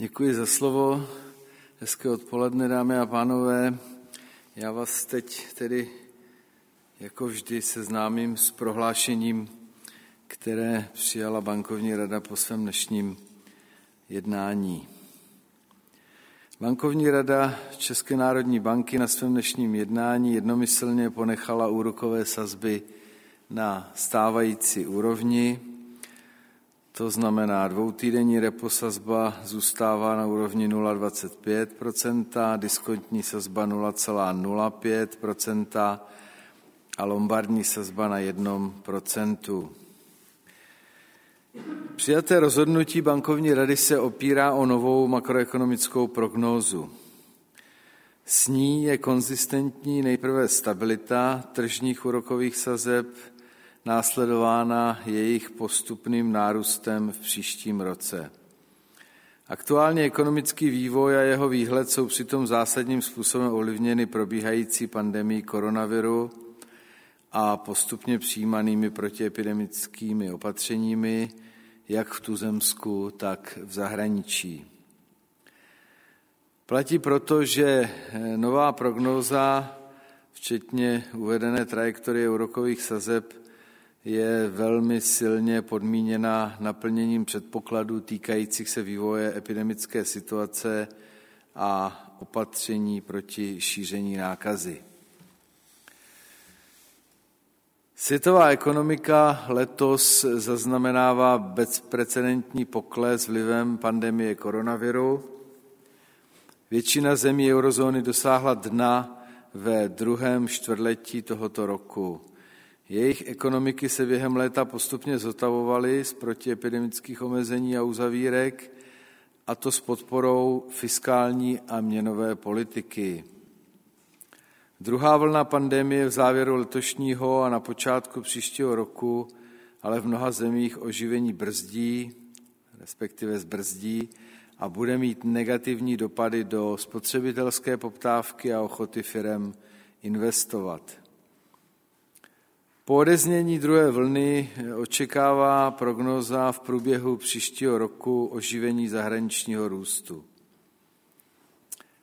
Děkuji za slovo. Hezké odpoledne, dámy a pánové. Já vás teď tedy jako vždy seznámím s prohlášením, které přijala bankovní rada po svém dnešním jednání. Bankovní rada České národní banky na svém dnešním jednání jednomyslně ponechala úrokové sazby na stávající úrovni, to znamená, dvoutýdenní repo sazba zůstává na úrovni 0,25%, diskontní sazba 0,05% a lombardní sazba na 1%. Přijaté rozhodnutí bankovní rady se opírá o novou makroekonomickou prognózu. S ní je konzistentní nejprve stabilita tržních úrokových sazeb, následována jejich postupným nárůstem v příštím roce. Aktuálně ekonomický vývoj a jeho výhled jsou přitom zásadním způsobem ovlivněny probíhající pandemí koronaviru a postupně přijímanými protiepidemickými opatřeními, jak v tuzemsku, tak v zahraničí. Platí proto, že nová prognóza, včetně uvedené trajektorie úrokových sazeb, je velmi silně podmíněna naplněním předpokladů týkajících se vývoje epidemické situace a opatření proti šíření nákazy. Světová ekonomika letos zaznamenává bezprecedentní pokles vlivem pandemie koronaviru. Většina zemí eurozóny dosáhla dna ve druhém čtvrtletí tohoto roku. Jejich ekonomiky se během léta postupně zotavovaly z protiepidemických omezení a uzavírek, a to s podporou fiskální a měnové politiky. Druhá vlna pandemie v závěru letošního a na počátku příštího roku ale v mnoha zemích oživení brzdí, respektive zbrzdí, a bude mít negativní dopady do spotřebitelské poptávky a ochoty firem investovat. Po odeznění druhé vlny očekává prognoza v průběhu příštího roku oživení zahraničního růstu.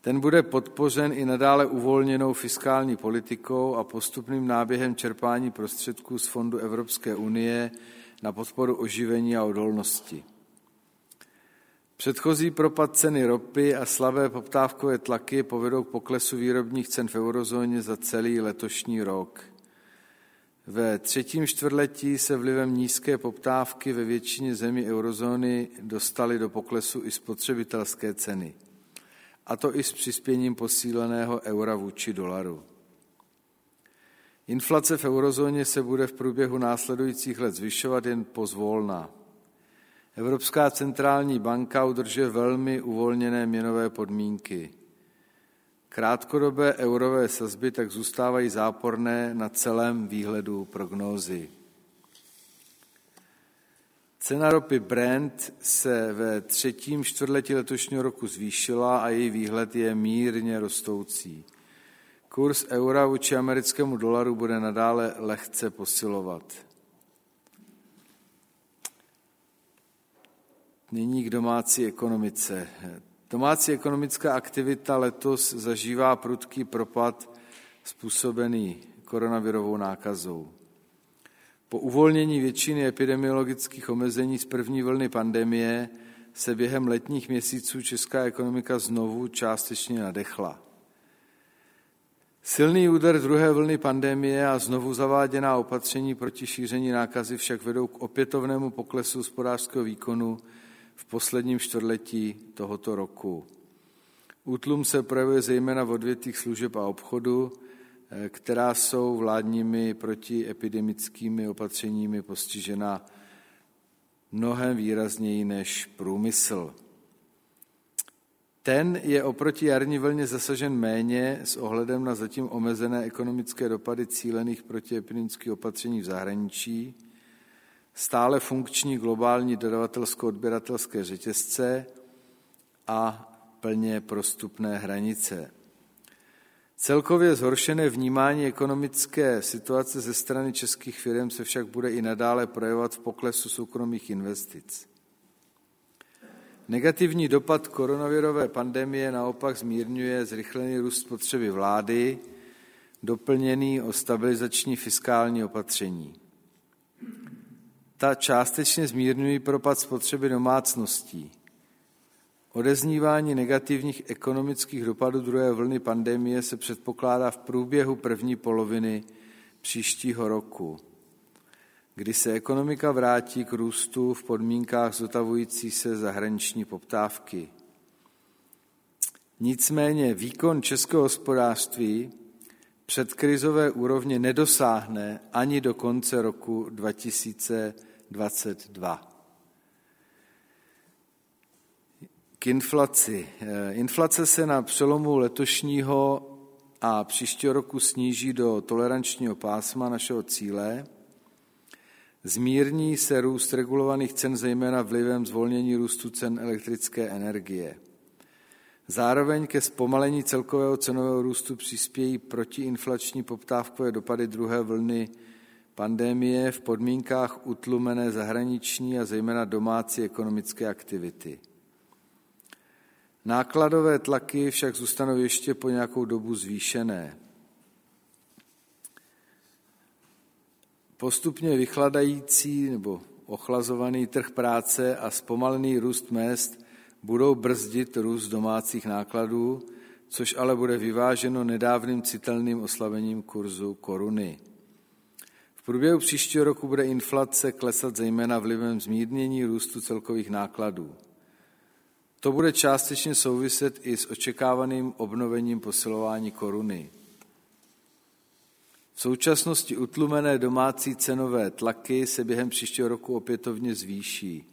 Ten bude podpořen i nadále uvolněnou fiskální politikou a postupným náběhem čerpání prostředků z Fondu Evropské unie na podporu oživení a odolnosti. Předchozí propad ceny ropy a slabé poptávkové tlaky povedou k poklesu výrobních cen v eurozóně za celý letošní rok. Ve třetím čtvrtletí se vlivem nízké poptávky ve většině zemí eurozóny dostaly do poklesu i spotřebitelské ceny. A to i s přispěním posíleného eura vůči dolaru. Inflace v eurozóně se bude v průběhu následujících let zvyšovat jen pozvolna. Evropská centrální banka udržuje velmi uvolněné měnové podmínky. Krátkodobé eurové sazby tak zůstávají záporné na celém výhledu prognózy. Cena ropy Brent se ve třetím čtvrtletí letošního roku zvýšila a její výhled je mírně rostoucí. Kurs eura vůči americkému dolaru bude nadále lehce posilovat. Nyní k domácí ekonomice. Domácí ekonomická aktivita letos zažívá prudký propad způsobený koronavirovou nákazou. Po uvolnění většiny epidemiologických omezení z první vlny pandemie se během letních měsíců česká ekonomika znovu částečně nadechla. Silný úder druhé vlny pandemie a znovu zaváděná opatření proti šíření nákazy však vedou k opětovnému poklesu hospodářského výkonu v posledním čtvrtletí tohoto roku. Útlum se projevuje zejména v odvětvích služeb a obchodu, eh, která jsou vládními protiepidemickými opatřeními postižena mnohem výrazněji než průmysl. Ten je oproti jarní vlně zasažen méně s ohledem na zatím omezené ekonomické dopady cílených protiepidemických opatření v zahraničí, stále funkční globální dodavatelsko-odběratelské řetězce a plně prostupné hranice. Celkově zhoršené vnímání ekonomické situace ze strany českých firm se však bude i nadále projevovat v poklesu soukromých investic. Negativní dopad koronavirové pandemie naopak zmírňuje zrychlený růst potřeby vlády, doplněný o stabilizační fiskální opatření. Ta částečně zmírňují propad spotřeby domácností. Odeznívání negativních ekonomických dopadů druhé vlny pandemie se předpokládá v průběhu první poloviny příštího roku, kdy se ekonomika vrátí k růstu v podmínkách zotavující se zahraniční poptávky. Nicméně výkon českého hospodářství předkrizové úrovně nedosáhne ani do konce roku 2022. K inflaci. Inflace se na přelomu letošního a příštího roku sníží do tolerančního pásma našeho cíle. Zmírní se růst regulovaných cen zejména vlivem zvolnění růstu cen elektrické energie. Zároveň ke zpomalení celkového cenového růstu přispějí protiinflační poptávkové dopady druhé vlny pandemie v podmínkách utlumené zahraniční a zejména domácí ekonomické aktivity. Nákladové tlaky však zůstanou ještě po nějakou dobu zvýšené. Postupně vychladající nebo ochlazovaný trh práce a zpomalený růst mest budou brzdit růst domácích nákladů, což ale bude vyváženo nedávným citelným oslabením kurzu koruny. V průběhu příštího roku bude inflace klesat zejména vlivem zmírnění růstu celkových nákladů. To bude částečně souviset i s očekávaným obnovením posilování koruny. V současnosti utlumené domácí cenové tlaky se během příštího roku opětovně zvýší.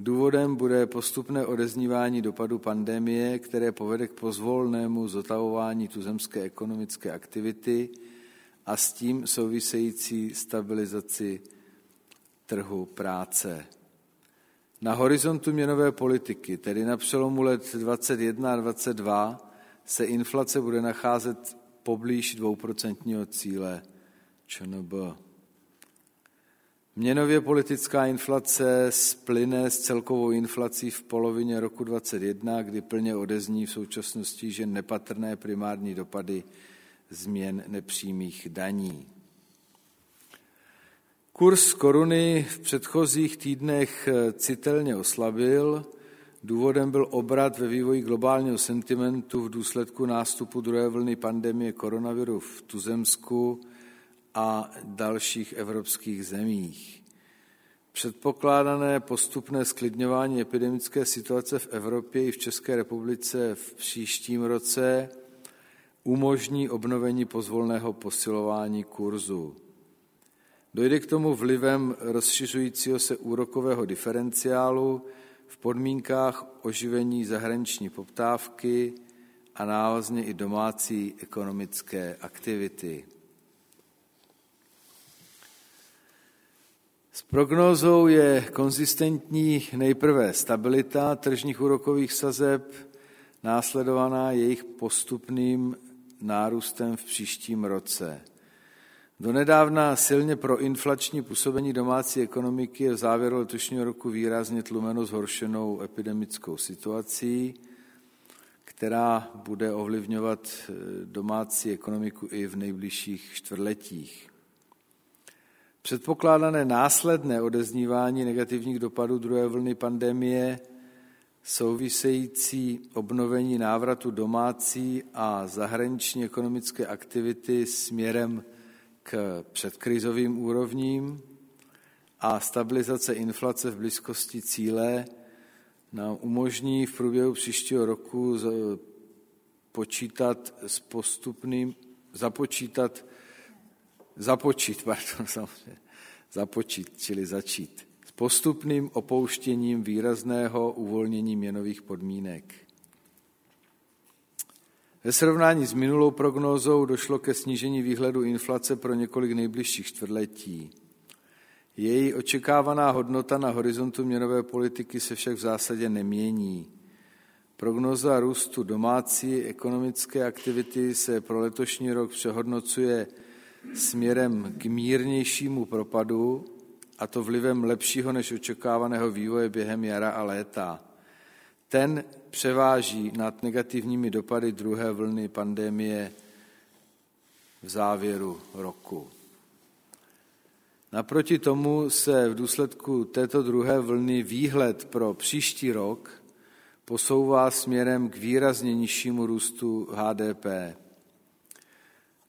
Důvodem bude postupné odeznívání dopadu pandemie, které povede k pozvolnému zotavování tuzemské ekonomické aktivity a s tím související stabilizaci trhu práce. Na horizontu měnové politiky, tedy na přelomu let 21 a 22, se inflace bude nacházet poblíž dvouprocentního cíle ČNB. Měnově politická inflace splyne s celkovou inflací v polovině roku 2021, kdy plně odezní v současnosti, že nepatrné primární dopady změn nepřímých daní. Kurs koruny v předchozích týdnech citelně oslabil. Důvodem byl obrat ve vývoji globálního sentimentu v důsledku nástupu druhé vlny pandemie koronaviru v Tuzemsku a dalších evropských zemích. Předpokládané postupné sklidňování epidemické situace v Evropě i v České republice v příštím roce umožní obnovení pozvolného posilování kurzu. Dojde k tomu vlivem rozšiřujícího se úrokového diferenciálu v podmínkách oživení zahraniční poptávky a návazně i domácí ekonomické aktivity. S prognózou je konzistentní nejprve stabilita tržních úrokových sazeb, následovaná jejich postupným nárůstem v příštím roce. Donedávna silně pro inflační působení domácí ekonomiky je v závěru letošního roku výrazně tlumeno zhoršenou epidemickou situací, která bude ovlivňovat eh, domácí ekonomiku i v nejbližších čtvrtletích. Předpokládané následné odeznívání negativních dopadů druhé vlny pandemie, související obnovení návratu domácí a zahraniční ekonomické aktivity směrem k předkrizovým úrovním a stabilizace inflace v blízkosti cíle nám umožní v průběhu příštího roku počítat s postupným, započítat započít, pardon, samozřejmě, započít, čili začít, s postupným opouštěním výrazného uvolnění měnových podmínek. Ve srovnání s minulou prognózou došlo ke snížení výhledu inflace pro několik nejbližších čtvrtletí. Její očekávaná hodnota na horizontu měnové politiky se však v zásadě nemění. Prognoza růstu domácí ekonomické aktivity se pro letošní rok přehodnocuje směrem k mírnějšímu propadu, a to vlivem lepšího než očekávaného vývoje během jara a léta. ten převáží nad negativními dopady druhé vlny pandemie v závěru roku. Naproti tomu se v důsledku této druhé vlny výhled pro příští rok posouvá směrem k výrazně nižšímu růstu HDP.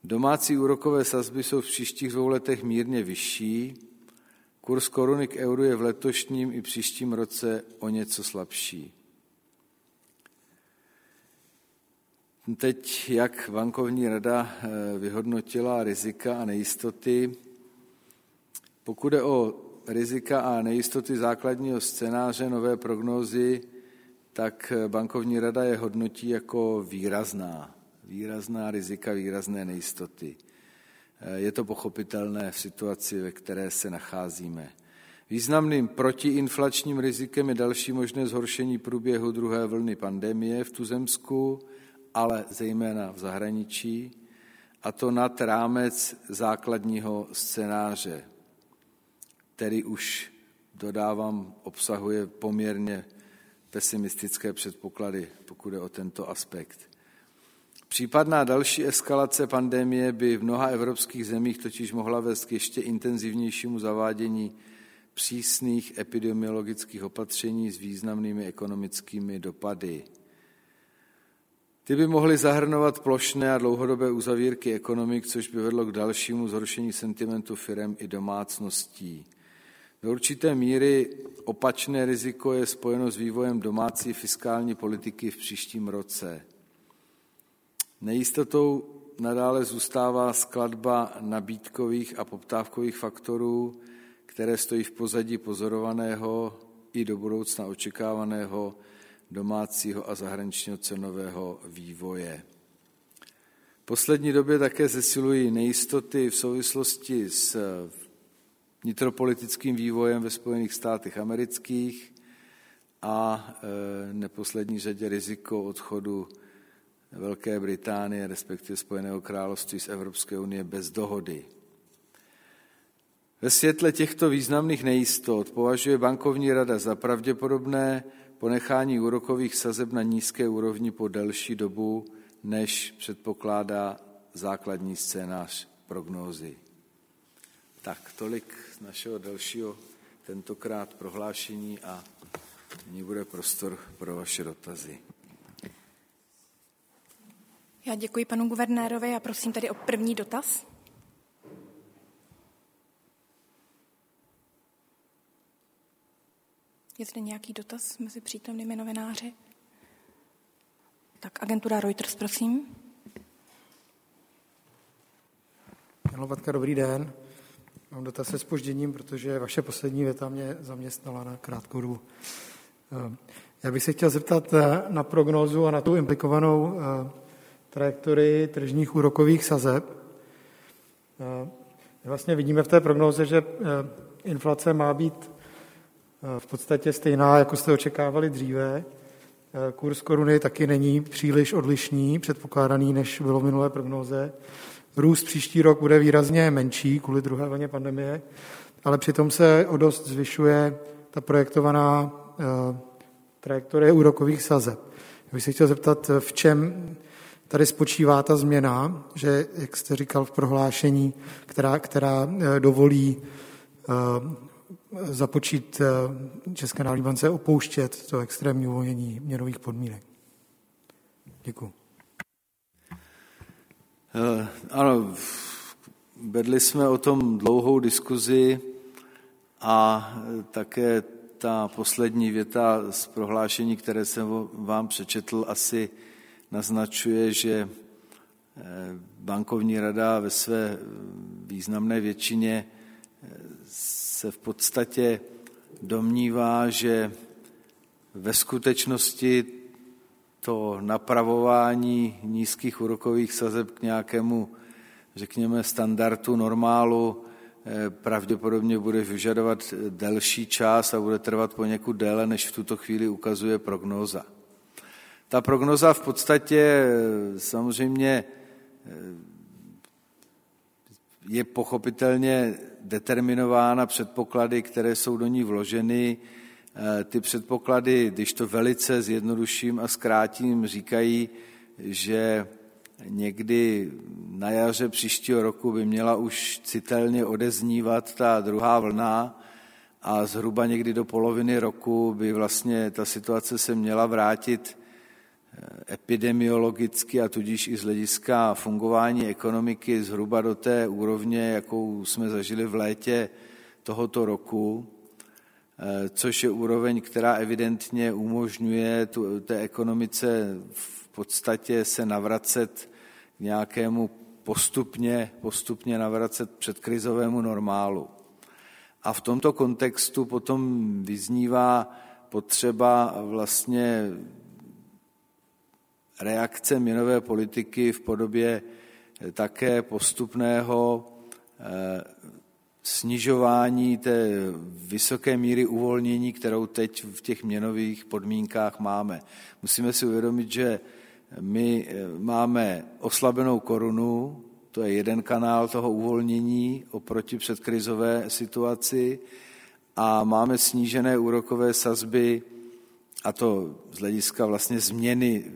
Domácí úrokové sazby jsou v příštích dvou letech mírně vyšší, kurz koruny k euru je v letošním i příštím roce o něco slabší. Teď, jak bankovní rada eh, vyhodnotila rizika a nejistoty, pokud je o rizika a nejistoty základního scénáře nové prognózy, tak bankovní rada je hodnotí jako výrazná. Výrazná rizika, výrazné nejistoty. Je to pochopitelné v situaci, ve které se nacházíme. Významným protiinflačním rizikem je další možné zhoršení průběhu druhé vlny pandemie v tuzemsku, ale zejména v zahraničí, a to nad rámec základního scénáře který už, dodávám, obsahuje poměrně pesimistické předpoklady, pokud je o tento aspekt. Případná další eskalace pandemie by v mnoha evropských zemích totiž mohla vést k ještě intenzivnějšímu zavádění přísných epidemiologických opatření s významnými ekonomickými dopady. Ty by mohly zahrnovat plošné a dlouhodobé uzavírky ekonomik, což by vedlo k dalšímu zhoršení sentimentu firem i domácností. Do určité míry opačné riziko je spojeno s vývojem domácí fiskální politiky v příštím roce. Nejistotou nadále zůstává skladba nabídkových a poptávkových faktorů, které stojí v pozadí pozorovaného i do budoucna očekávaného domácího a zahraničního cenového vývoje. V poslední době také zesilují nejistoty v souvislosti s vnitropolitickým vývojem ve Spojených státech amerických a e, neposlední řadě riziko odchodu Velké Británie, respektive Spojeného království z Evropské unie bez dohody. Ve světle těchto významných nejistot považuje bankovní rada za pravděpodobné ponechání úrokových sazeb na nízké úrovni po delší dobu, než předpokládá základní scénář prognózy. Tak, tolik z našeho dalšího tentokrát prohlášení a nyní bude prostor pro vaše dotazy. Já děkuji panu guvernérovi a prosím tedy o první dotaz. Je zde nějaký dotaz mezi přítomnými novináři? Tak agentura Reuters, prosím. Jan dobrý den. Mám dotaz se spožděním, protože vaše poslední věta mě zaměstnala na krátkou dobu. Eh, já bych se chtěl zeptat eh, na prognózu a na tu implikovanou eh, trajektorii tržních úrokových sazeb. Vlastně vidíme v té prognóze, že inflace má být v podstatě stejná, jako jste očekávali dříve. Kurs koruny taky není příliš odlišný, předpokládaný, než bylo v minulé prognóze. Růst příští rok bude výrazně menší kvůli druhé vlně pandemie, ale přitom se o dost zvyšuje ta projektovaná trajektorie úrokových sazeb. Já bych se chtěl zeptat, v čem tady spočívá ta změna, že, jak jste říkal v prohlášení, která, která eh, dovolí uh, započít České národní bance opouštět to extrémní uvolnění měnových podmínek. Děkuji. Eh, ano, vedli jsme o tom dlouhou diskuzi a také ta poslední věta z prohlášení, které jsem vám přečetl, asi naznačuje, že eh, bankovní rada ve své významné většině eh, se v podstatě domnívá, že ve skutečnosti to napravování nízkých úrokových sazeb k nějakému, řekněme, standardu, normálu, eh, pravděpodobně bude vyžadovat delší čas a bude trvat poněkud déle, než v tuto chvíli ukazuje prognóza. Ta prognoza v podstatě eh, samozřejmě eh, je pochopitelně determinována předpoklady, které jsou do ní vloženy. Ty předpoklady, když to velice zjednoduším a zkrátím, říkají, že někdy na jaře příštího roku by měla už citelně odeznívat ta druhá vlna a zhruba někdy do poloviny roku by vlastně ta situace se měla vrátit eh, epidemiologicky a tudíž i z hlediska fungování ekonomiky zhruba do té úrovně, jakou jsme zažili v létě tohoto roku, eh, což je úroveň, která evidentně umožňuje tu, té ekonomice v podstatě se navracet k nějakému postupně, postupně navracet předkrizovému normálu. A v tomto kontextu potom vyznívá potřeba vlastně reakce měnové politiky v podobě také postupného eh, snižování té vysoké míry uvolnění, kterou teď v těch měnových podmínkách máme. Musíme si uvědomit, že my eh, máme oslabenou korunu, to je jeden kanál toho uvolnění oproti předkrizové situaci a máme snížené úrokové sazby a to z hlediska vlastně změny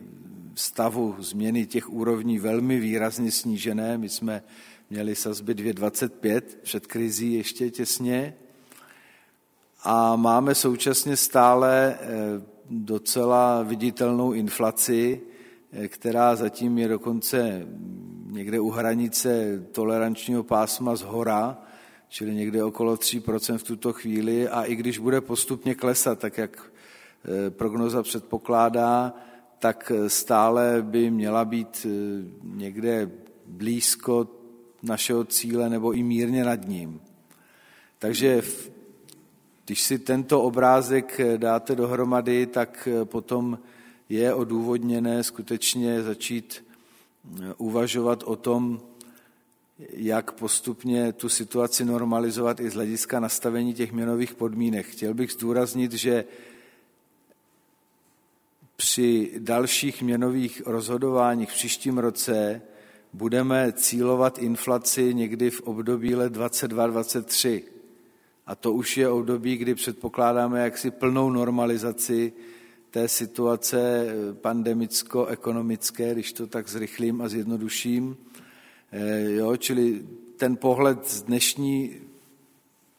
stavu, změny těch úrovní velmi výrazně snížené. My jsme měli sazby 2,25 před krizí ještě těsně a máme současně stále eh, docela viditelnou inflaci, eh, která zatím je dokonce někde u hranice tolerančního pásma z hora, čili někde okolo 3% v tuto chvíli a i když bude postupně klesat, tak jak eh, prognoza předpokládá, tak stále by měla být někde blízko našeho cíle nebo i mírně nad ním. Takže když si tento obrázek dáte dohromady, tak potom je odůvodněné skutečně začít uvažovat o tom, jak postupně tu situaci normalizovat i z hlediska nastavení těch měnových podmínek. Chtěl bych zdůraznit, že při dalších měnových rozhodováních v příštím roce budeme cílovat inflaci někdy v období let 22-23. A to už je období, kdy předpokládáme jaksi plnou normalizaci té situace pandemicko-ekonomické, když to tak zrychlím a zjednoduším. Eh, jo, čili ten pohled z dnešní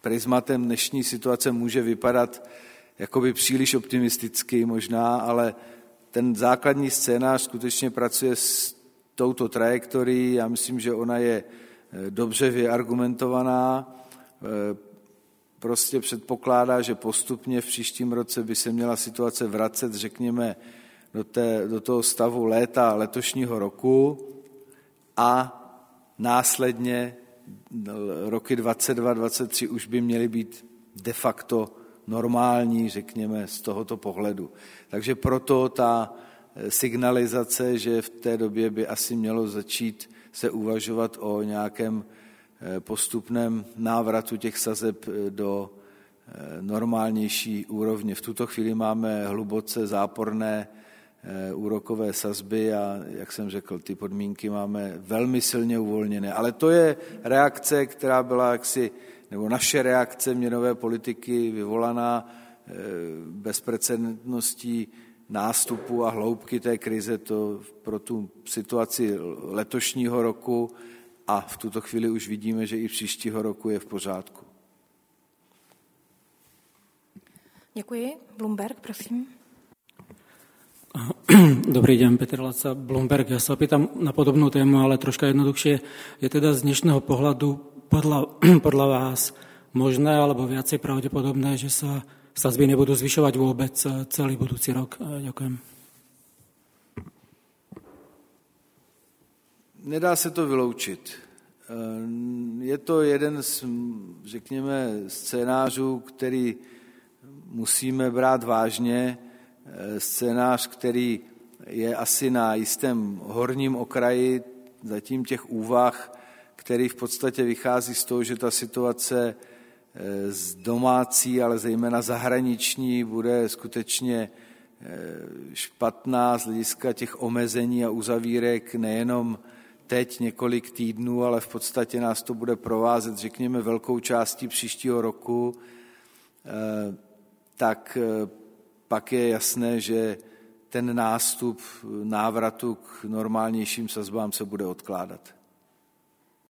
prismatem dnešní situace může vypadat jakoby příliš optimisticky možná, ale ten základní scénář skutečně pracuje s touto trajektorií. Já myslím, že ona je eh, dobře vyargumentovaná. Eh, prostě předpokládá, že postupně v příštím roce by se měla situace vracet, řekněme, do, té, do toho stavu léta letošního roku a následně roky 22, 23 už by měly být de facto normální, řekněme, z tohoto pohledu. Takže proto ta signalizace, že v té době by asi mělo začít se uvažovat o nějakém eh, postupném návratu těch sazeb eh, do eh, normálnější úrovně. V tuto chvíli máme hluboce záporné úrokové sazby a, jak jsem řekl, ty podmínky máme velmi silně uvolněné. Ale to je reakce, která byla jaksi, nebo naše reakce měnové politiky vyvolaná bezprecedentností nástupu a hloubky té krize to pro tu situaci letošního roku a v tuto chvíli už vidíme, že i příštího roku je v pořádku. Děkuji. Bloomberg, prosím. Dobrý den, Petr Laca, Bloomberg. Já se opýtam na podobnou tému, ale troška jednoduchšie. Je teda z dnešného pohledu podle, podle vás možné alebo viacej pravděpodobné, že se sazby nebudou zvyšovat vůbec eh, celý budoucí rok. Eh, děkujem. Nedá se to vyloučit. Eh, je to jeden z, řekněme, scénářů, který musíme brát vážně. Scénář, který je asi na jistém horním okraji zatím těch úvah, který v podstatě vychází z toho, že ta situace z domácí, ale zejména zahraniční, bude skutečně eh, špatná z hlediska těch omezení a uzavírek nejenom teď několik týdnů, ale v podstatě nás to bude provázet, řekněme, velkou částí příštího roku. Eh, tak pak je jasné, že ten nástup návratu k normálnějším sazbám se bude odkládat.